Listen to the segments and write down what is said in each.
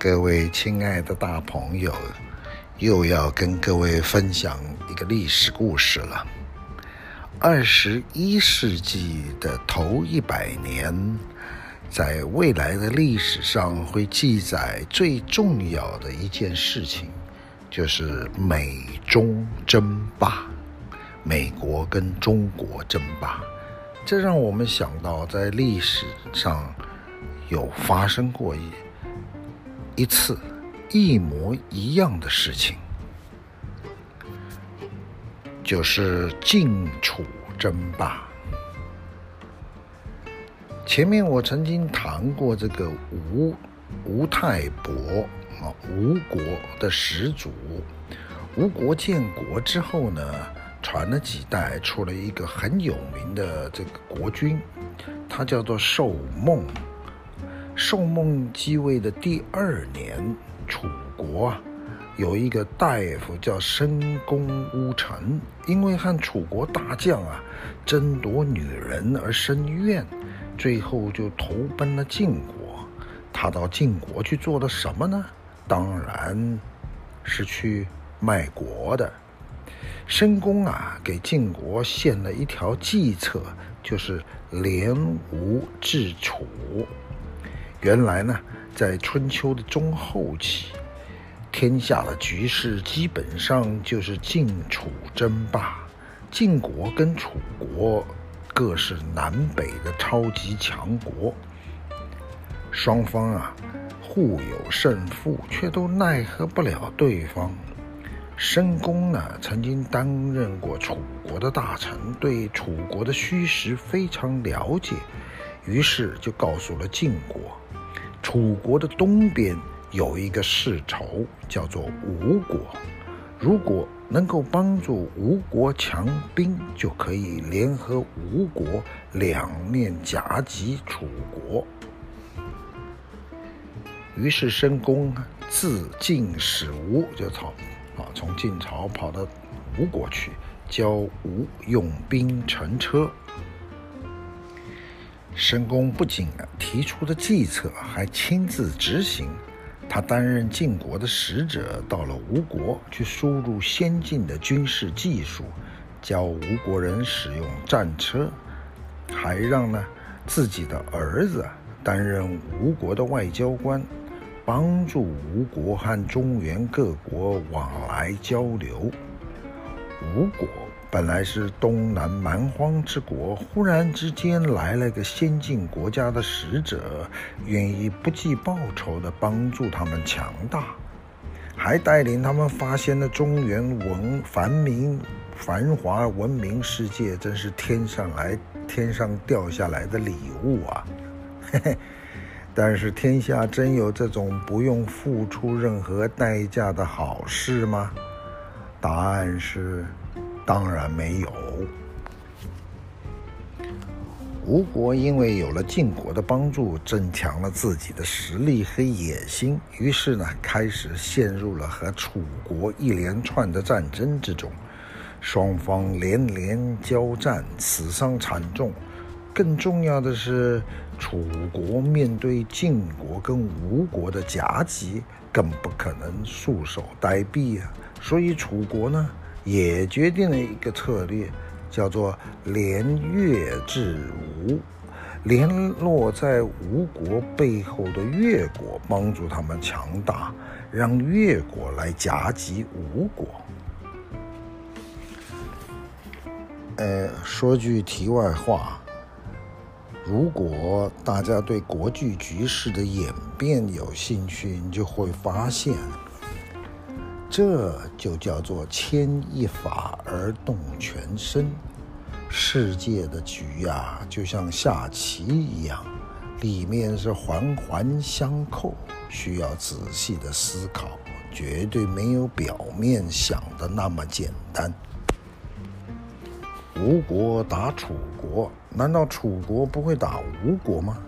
各位亲爱的大朋友，又要跟各位分享一个历史故事了。二十一世纪的头一百年，在未来的历史上会记载最重要的一件事情，就是美中争霸，美国跟中国争霸。这让我们想到，在历史上有发生过一一次一模一样的事情。就是晋楚争霸。前面我曾经谈过这个吴吴太伯啊，吴国的始祖。吴国建国之后呢，传了几代，出了一个很有名的这个国君，他叫做寿梦。寿梦继位的第二年，楚国啊。有一个大夫叫申公巫臣，因为和楚国大将啊争夺女人而生怨，最后就投奔了晋国。他到晋国去做了什么呢？当然是去卖国的。申公啊，给晋国献了一条计策，就是联吴制楚。原来呢，在春秋的中后期。天下的局势基本上就是晋楚争霸，晋国跟楚国各是南北的超级强国，双方啊互有胜负，却都奈何不了对方。申公呢曾经担任过楚国的大臣，对楚国的虚实非常了解，于是就告诉了晋国，楚国的东边。有一个世仇叫做吴国，如果能够帮助吴国强兵，就可以联合吴国两面夹击楚国。于是申公自晋使吴，就跑啊，从晋朝跑到吴国去，教吴用兵乘车。申公不仅提出的计策，还亲自执行。他担任晋国的使者，到了吴国去输入先进的军事技术，教吴国人使用战车，还让呢自己的儿子担任吴国的外交官，帮助吴国和中原各国往来交流。吴国。本来是东南蛮荒之国，忽然之间来了个先进国家的使者，愿意不计报酬地帮助他们强大，还带领他们发现了中原文繁明繁华文明世界，真是天上来天上掉下来的礼物啊！嘿嘿，但是天下真有这种不用付出任何代价的好事吗？答案是。当然没有。吴国因为有了晋国的帮助，增强了自己的实力和野心，于是呢，开始陷入了和楚国一连串的战争之中，双方连连交战，死伤惨重。更重要的是，楚国面对晋国跟吴国的夹击，更不可能束手待毙啊！所以楚国呢，也决定了一个策略，叫做联越制吴，联络在吴国背后的越国，帮助他们强大，让越国来夹击吴国。呃，说句题外话，如果大家对国际局势的演变有兴趣，你就会发现。这就叫做牵一发而动全身。世界的局呀，就像下棋一样，里面是环环相扣，需要仔细的思考，绝对没有表面想的那么简单。吴国打楚国，难道楚国不会打吴国吗？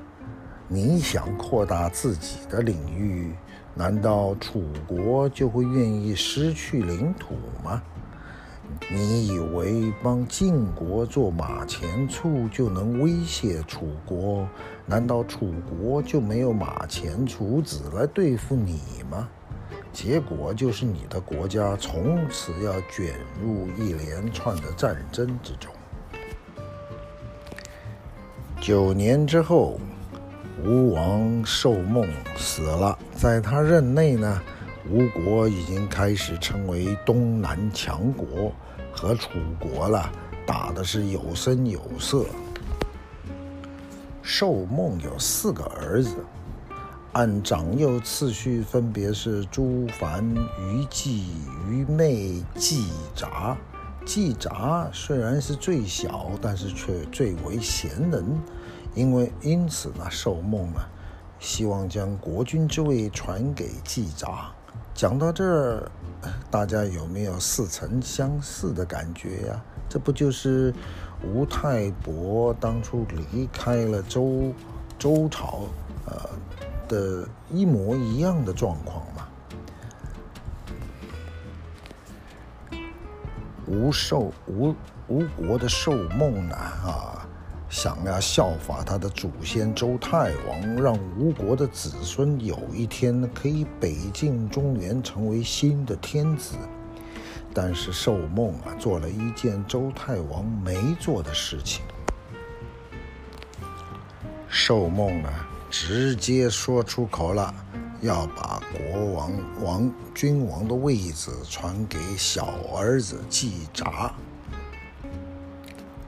你想扩大自己的领域？难道楚国就会愿意失去领土吗？你以为帮晋国做马前卒就能威胁楚国？难道楚国就没有马前卒子来对付你吗？结果就是你的国家从此要卷入一连串的战争之中。九年之后，吴王寿梦死了，在他任内呢，吴国已经开始成为东南强国。和楚国了，打的是有声有色。寿梦有四个儿子，按长幼次序分别是朱凡、于祭、于妹、季札。季札虽然是最小，但是却最为贤能，因为因此呢，寿梦呢，希望将国君之位传给季札。讲到这儿，大家有没有似曾相识的感觉呀？这不就是吴太伯当初离开了周周朝，呃的一模一样的状况吗？吴寿吴吴国的寿梦呢？啊。想要效法他的祖先周太王，让吴国的子孙有一天可以北进中原，成为新的天子。但是寿梦啊，做了一件周太王没做的事情。寿梦啊，直接说出口了，要把国王王君王的位子传给小儿子季札。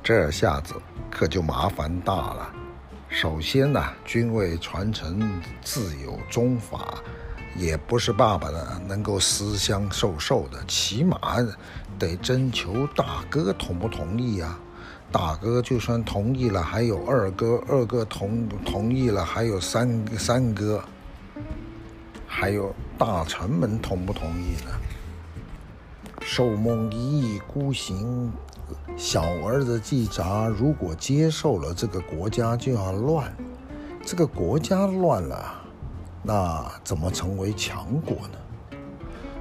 这下子。可就麻烦大了。首先呢，君位传承自有宗法，也不是爸爸呢能够私相授受的，起码得征求大哥同不同意呀。大哥就算同意了，还有二哥，二哥同同意了，还有三三哥，还有大臣们同不同意呢？寿梦一意孤行。小儿子季札如果接受了这个国家就要乱，这个国家乱了，那怎么成为强国呢？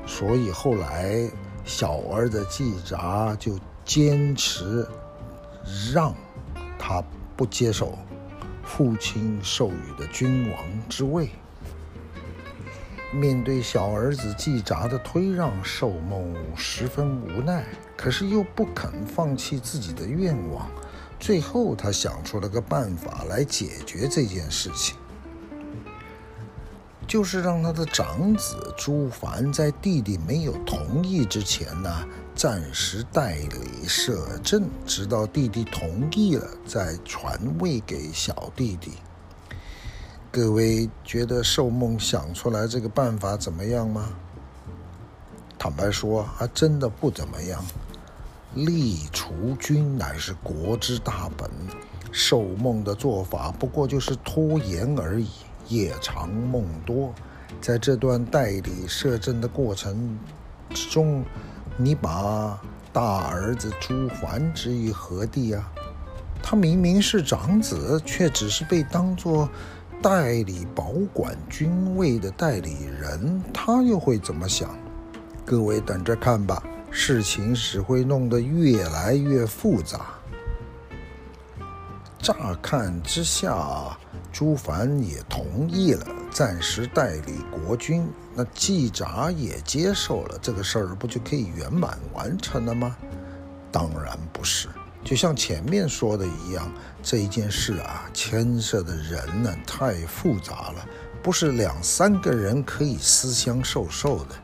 所以后来小儿子季札就坚持让他不接受父亲授予的君王之位。面对小儿子季札的推让，寿梦十分无奈。可是又不肯放弃自己的愿望，最后他想出了个办法来解决这件事情，就是让他的长子朱凡在弟弟没有同意之前呢，暂时代理摄政，直到弟弟同意了再传位给小弟弟。各位觉得寿梦想出来这个办法怎么样吗？坦白说，还真的不怎么样。立储君乃是国之大本，寿梦的做法不过就是拖延而已，夜长梦多。在这段代理摄政的过程之中，你把大儿子朱凡置于何地啊？他明明是长子，却只是被当作代理保管军位的代理人，他又会怎么想？各位等着看吧。事情只会弄得越来越复杂。乍看之下，朱凡也同意了暂时代理国君，那季札也接受了这个事儿，不就可以圆满完成了吗？当然不是，就像前面说的一样，这一件事啊，牵涉的人呢太复杂了，不是两三个人可以私相授受的。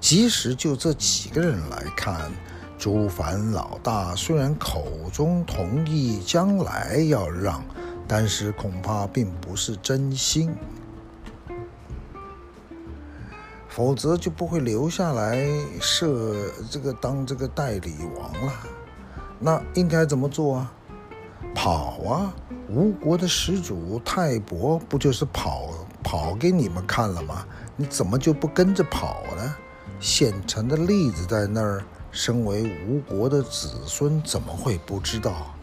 即使就这几个人来看，朱凡老大虽然口中同意将来要让，但是恐怕并不是真心，否则就不会留下来设这个当这个代理王了。那应该怎么做啊？跑啊！吴国的始祖太伯不就是跑跑给你们看了吗？你怎么就不跟着跑呢？现成的例子在那儿，身为吴国的子孙怎么会不知道？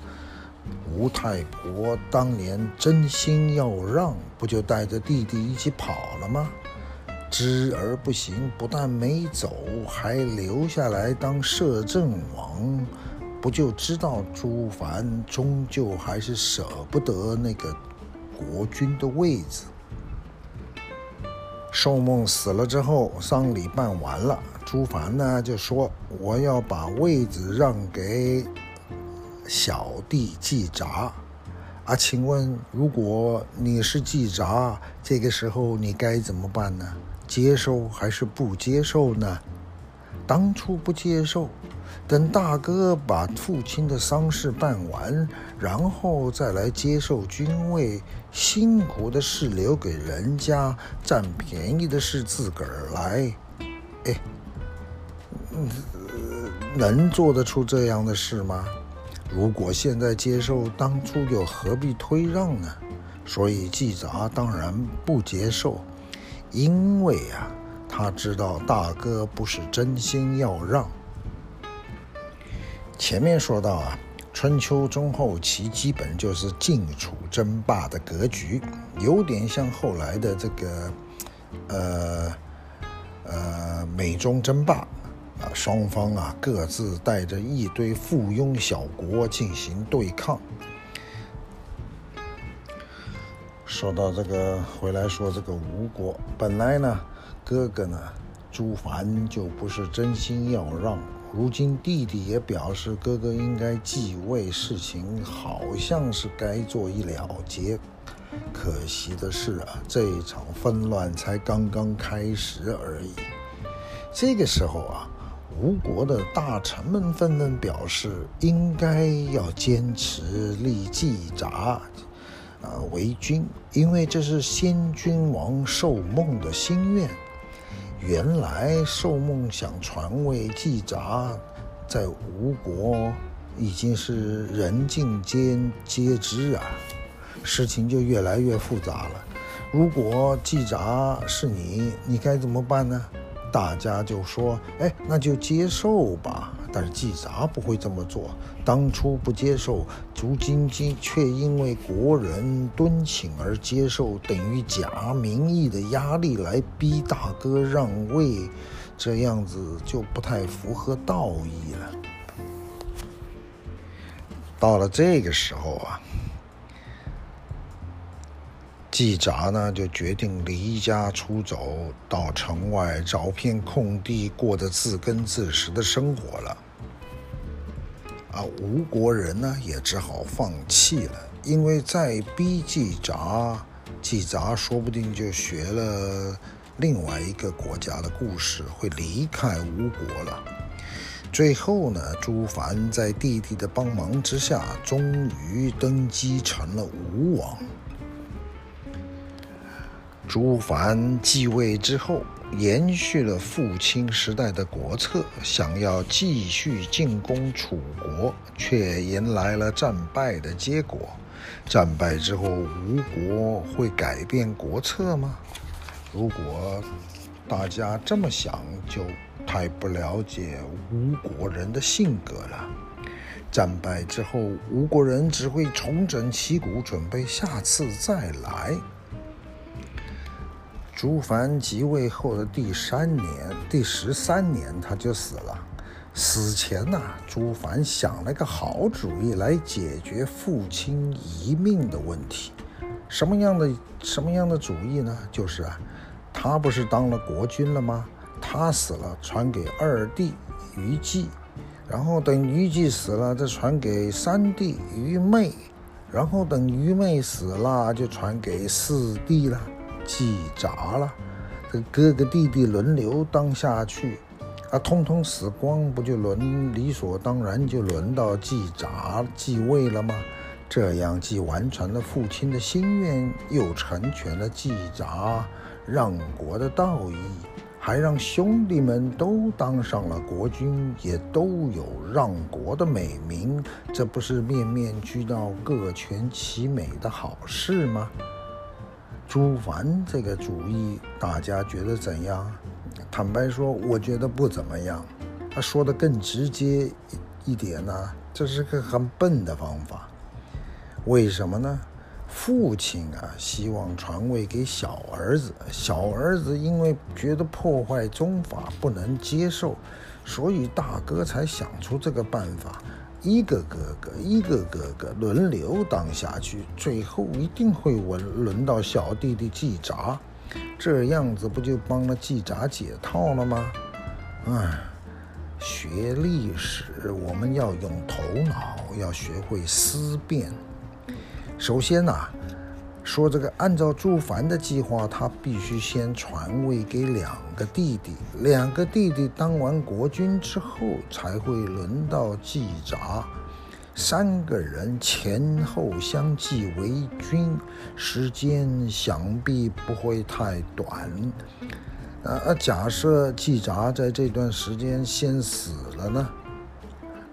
吴太伯当年真心要让，不就带着弟弟一起跑了吗？知而不行，不但没走，还留下来当摄政王，不就知道朱凡终究还是舍不得那个国君的位子？寿梦死了之后，丧礼办完了，朱凡呢就说：“我要把位子让给小弟季札。”啊，请问，如果你是季札，这个时候你该怎么办呢？接受还是不接受呢？当初不接受，等大哥把父亲的丧事办完，然后再来接受君位，辛苦的事留给人家，占便宜的事自个儿来。哎，能做得出这样的事吗？如果现在接受，当初又何必推让呢？所以季札当然不接受。因为啊，他知道大哥不是真心要让。前面说到啊，春秋中后期基本就是晋楚争霸的格局，有点像后来的这个，呃，呃，美中争霸啊，双方啊各自带着一堆附庸小国进行对抗。说到这个，回来说这个吴国，本来呢，哥哥呢，朱凡就不是真心要让。如今弟弟也表示，哥哥应该继位，事情好像是该做一了结。可惜的是啊，这一场纷乱才刚刚开始而已。这个时候啊，吴国的大臣们纷纷表示，应该要坚持立季札。呃，为君，因为这是先君王寿梦的心愿。原来受梦想传位季札，在吴国已经是人尽皆皆知啊，事情就越来越复杂了。如果季札是你，你该怎么办呢？大家就说：“哎，那就接受吧。”但是季札不会这么做。当初不接受，如今今却因为国人敦请而接受，等于假民意的压力来逼大哥让位，这样子就不太符合道义了。到了这个时候啊。季札呢，就决定离家出走，到城外找片空地，过着自耕自食的生活了。啊，吴国人呢，也只好放弃了，因为再逼季札，季札说不定就学了另外一个国家的故事，会离开吴国了。最后呢，朱凡在弟弟的帮忙之下，终于登基成了吴王。朱凡继位之后，延续了父亲时代的国策，想要继续进攻楚国，却迎来了战败的结果。战败之后，吴国会改变国策吗？如果大家这么想，就太不了解吴国人的性格了。战败之后，吴国人只会重整旗鼓，准备下次再来。朱凡即位后的第三年，第十三年他就死了。死前呐、朱凡想了个好主意来解决父亲遗命的问题。什么样的什么样的主意呢？就是啊，他不是当了国君了吗？他死了，传给二弟于祭，然后等于祭死了，再传给三弟于昧，然后等于昧死了，就传给四弟了。季札了，这哥哥弟弟轮流当下去，啊，通通死光，不就轮理所当然就轮到季札继位了吗？这样既完成了父亲的心愿，又成全了季札让国的道义，还让兄弟们都当上了国君，也都有让国的美名，这不是面面俱到、各全其美的好事吗？朱凡这个主意，大家觉得怎样？坦白说，我觉得不怎么样。他说的更直接一点呢，这是个很笨的方法。为什么呢？父亲啊，希望传位给小儿子，小儿子因为觉得破坏宗法不能接受，所以大哥才想出这个办法，一个哥哥一个哥哥轮流当下去，最后一定会轮轮到小弟弟季札，这样子不就帮了季札解套了吗？唉，学历史我们要用头脑，要学会思辨。首先呐、说这个按照朱凡的计划，他必须先传位给两个弟弟，两个弟弟当完国君之后，才会轮到季札。三个人前后相继为君，时间想必不会太短。呃，假设季札在这段时间先死了呢？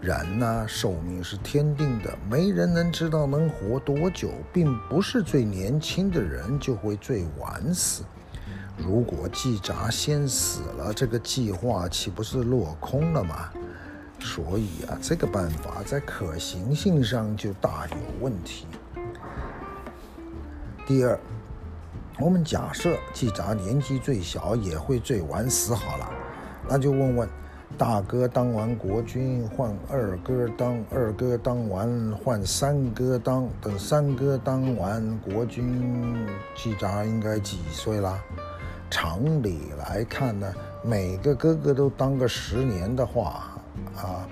人呐，寿命是天定的，没人能知道能活多久，并不是最年轻的人就会最晚死。如果季札先死了，这个计划岂不是落空了吗？所以啊，这个办法在可行性上就大有问题。第二，我们假设季札年纪最小，也会最晚死好了，那就问问。大哥当完国君，换二哥当；二哥当完，换三哥当。等三哥当完国君，季札应该几岁了？常理来看呢，每个哥哥都当个十年的话，啊，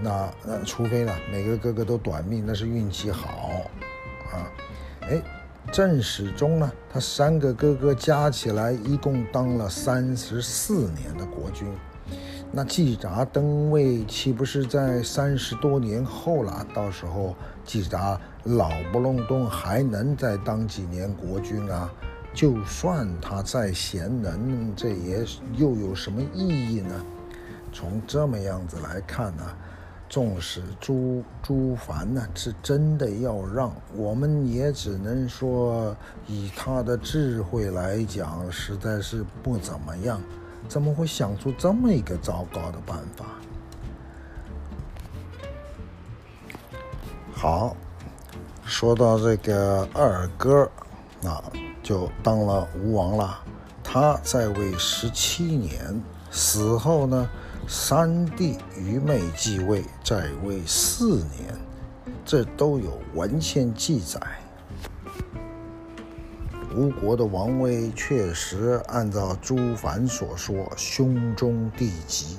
那那除非呢，每个哥哥都短命，那是运气好，啊，哎，正史中呢，他三个哥哥加起来一共当了三十四年的国君。那季札登位岂不是在三十多年后了？到时候季札老不隆冬还能再当几年国君啊？就算他再贤能，这也又有什么意义呢？从这么样子来看呢，纵使朱朱凡呢是真的要让，我们也只能说以他的智慧来讲，实在是不怎么样。怎么会想出这么一个糟糕的办法？好，说到这个二哥，那就当了吴王了。他在位十七年，死后呢，三弟于昧继位，在位四年，这都有文献记载。吴国的王位确实按照朱凡所说，兄终弟及。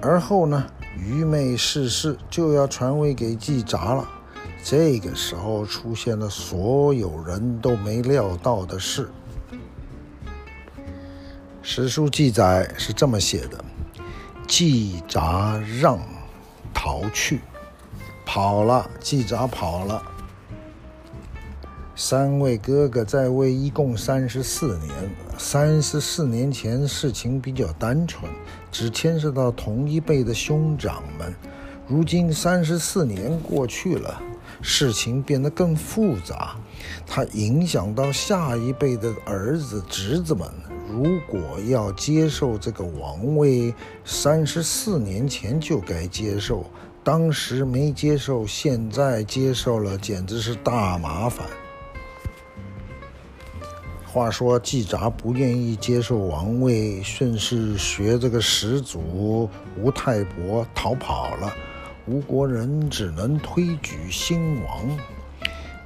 而后呢，愚昧逝世，就要传位给季札了。这个时候出现了所有人都没料到的事。史书记载是这么写的：季札让逃去，跑了，季札跑了。三位哥哥在位一共三十四年，三十四年前事情比较单纯，只牵涉到同一辈的兄长们。如今三十四年过去了，事情变得更复杂，它影响到下一辈的儿子侄子们。如果要接受这个王位，三十四年前就该接受，当时没接受，现在接受了，简直是大麻烦。话说季札不愿意接受王位，顺势学这个始祖吴太伯逃跑了。吴国人只能推举新王。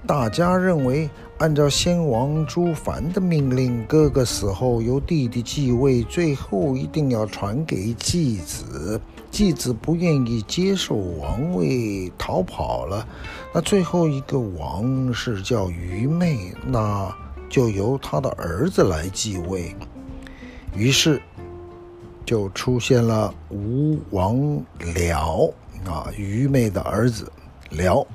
大家认为，按照先王朱凡的命令，哥哥死后由弟弟继位，最后一定要传给继子。继子不愿意接受王位，逃跑了。那最后一个王是叫于昧，那。就由他的儿子来继位，于是就出现了吴王僚啊，愚昧的儿子僚。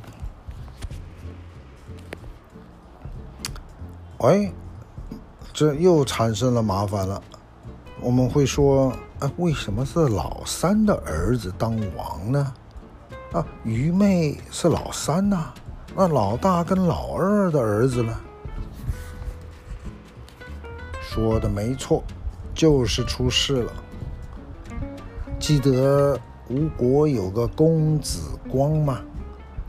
哎，这又产生了麻烦了。我们会说，哎，为什么是老三的儿子当王呢？啊，愚昧是老三呐，那老大跟老二的儿子呢？说的没错，就是出事了。记得吴国有个公子光吗？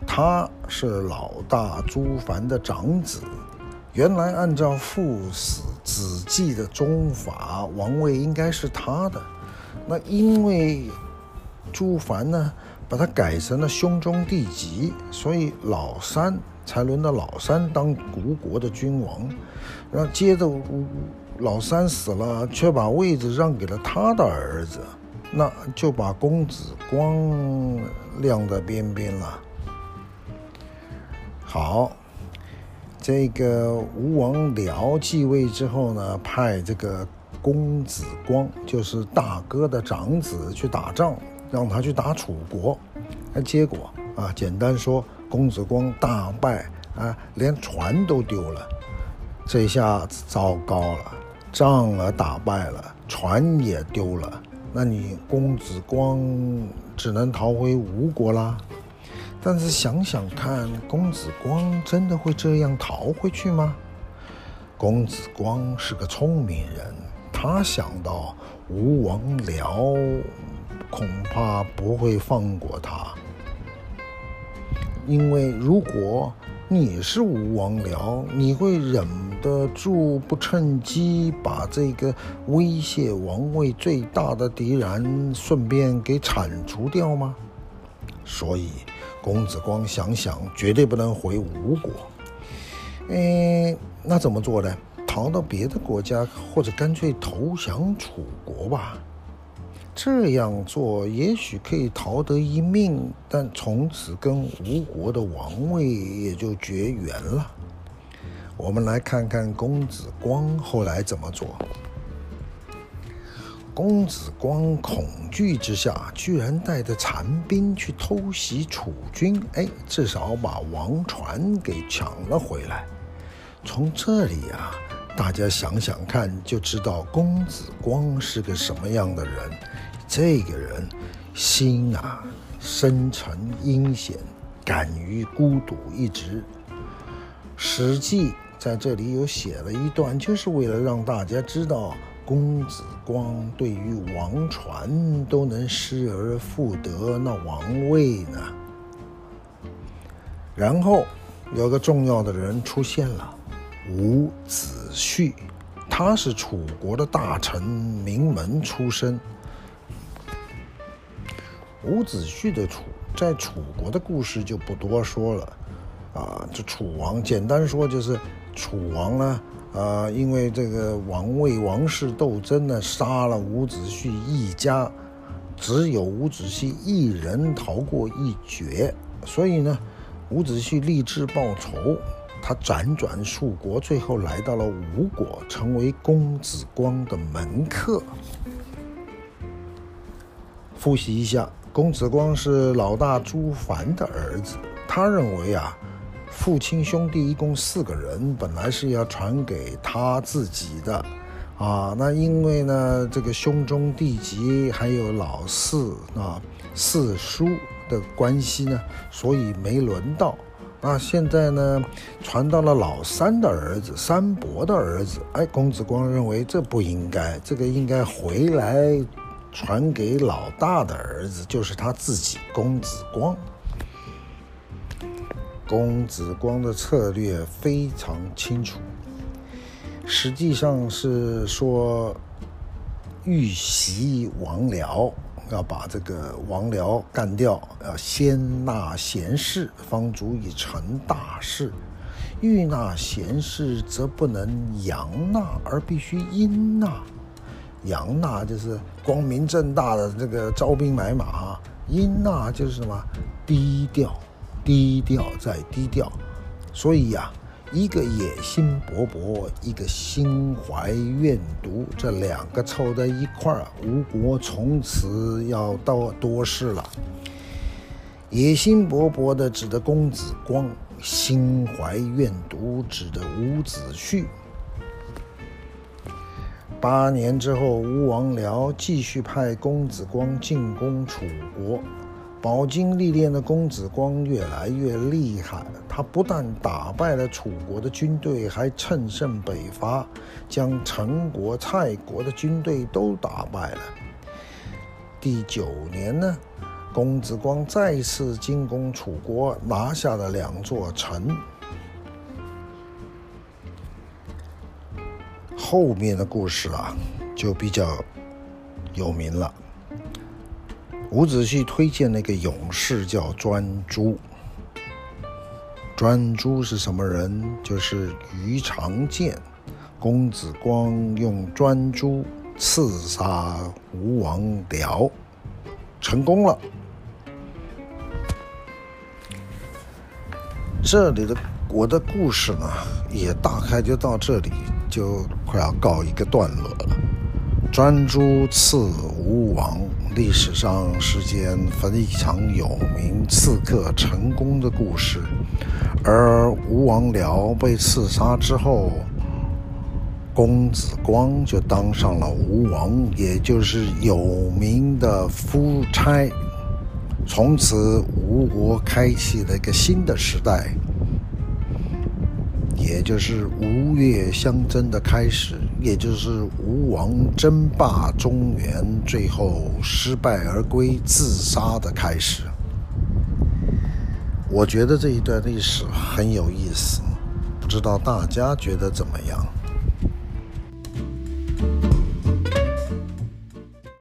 他是老大朱凡的长子。原来按照父死子继的宗法，王位应该是他的。那因为朱凡呢，把他改成了兄终弟及，所以老三才轮到老三当吴国的君王。然后接着老三死了，却把位置让给了他的儿子，那就把公子光晾在边边了。好。这个吴王僚继位之后呢，派这个公子光，就是大哥的长子去打仗，让他去打楚国。那结果啊，简单说，公子光大败啊，连船都丢了。这下子糟糕了，仗了打败了，船也丢了。那你公子光只能逃回吴国啦。但是想想看，公子光真的会这样逃回去吗？公子光是个聪明人，他想到吴王僚恐怕不会放过他，因为如果你是吴王僚，你会忍得住不趁机把这个威胁王位最大的敌人顺便给铲除掉吗？所以。公子光想想，绝对不能回吴国。哎，那怎么做呢？逃到别的国家，或者干脆投降楚国吧。这样做也许可以逃得一命，但从此跟吴国的王位也就绝缘了。我们来看看公子光后来怎么做。公子光恐惧之下，居然带着残兵去偷袭楚军，哎，至少把王船给抢了回来。从这里啊，大家想想看，就知道公子光是个什么样的人。这个人心啊深沉阴险，敢于孤独一掷。《史记》在这里有写了一段，就是为了让大家知道。公子光对于王传都能失而复得，那王位呢？然后有个重要的人出现了，伍子胥，他是楚国的大臣，名门出身。伍子胥的楚在楚国的故事就不多说了，啊，这楚王简单说就是楚王呢。啊，因为这个王位王室斗争呢，杀了伍子胥一家，只有伍子胥一人逃过一劫，所以呢，伍子胥立志报仇，他辗转数国，最后来到了吴国，成为公子光的门客。复习一下，公子光是老大朱凡的儿子，他认为啊。父亲兄弟一共四个人，本来是要传给他自己的，啊，那因为呢，这个兄终弟及还有老四啊四叔的关系呢，所以没轮到。那现在呢，传到了老三的儿子三伯的儿子，哎，公子光认为这不应该，这个应该回来传给老大的儿子，就是他自己公子光。公子光的策略非常清楚，实际上是说欲袭王僚，要把这个王僚干掉，要先纳贤士，方足以成大事；欲纳贤士，则不能阳纳，而必须阴纳。阳纳就是光明正大的这个招兵买马，阴纳就是什么低调。低调再低调，所以呀、一个野心勃勃，一个心怀怨毒，这两个凑在一块儿，吴国从此要到多事了。野心勃勃的指的公子光，心怀怨毒指的伍子胥。八年之后，吴王僚继续派公子光进攻楚国。饱经历练的公子光越来越厉害，他不但打败了楚国的军队，还乘胜北伐，将陈国、蔡国的军队都打败了。第九年呢，公子光再次进攻楚国，拿下了两座城。后面的故事啊，就比较有名了。伍子胥推荐那个勇士叫专诸。专诸是什么人？就是鱼肠剑。公子光用专诸刺杀吴王僚，成功了。这里的我的故事呢，也大概就到这里，就快要告一个段落了。专诸刺吴王，历史上是件非常有名刺客成功的故事。而吴王僚被刺杀之后，公子光就当上了吴王，也就是有名的夫差。从此，吴国开启了一个新的时代，也就是吴越相争的开始，也就是吴王争霸中原，最后失败而归、自杀的开始。我觉得这一段历史很有意思，不知道大家觉得怎么样？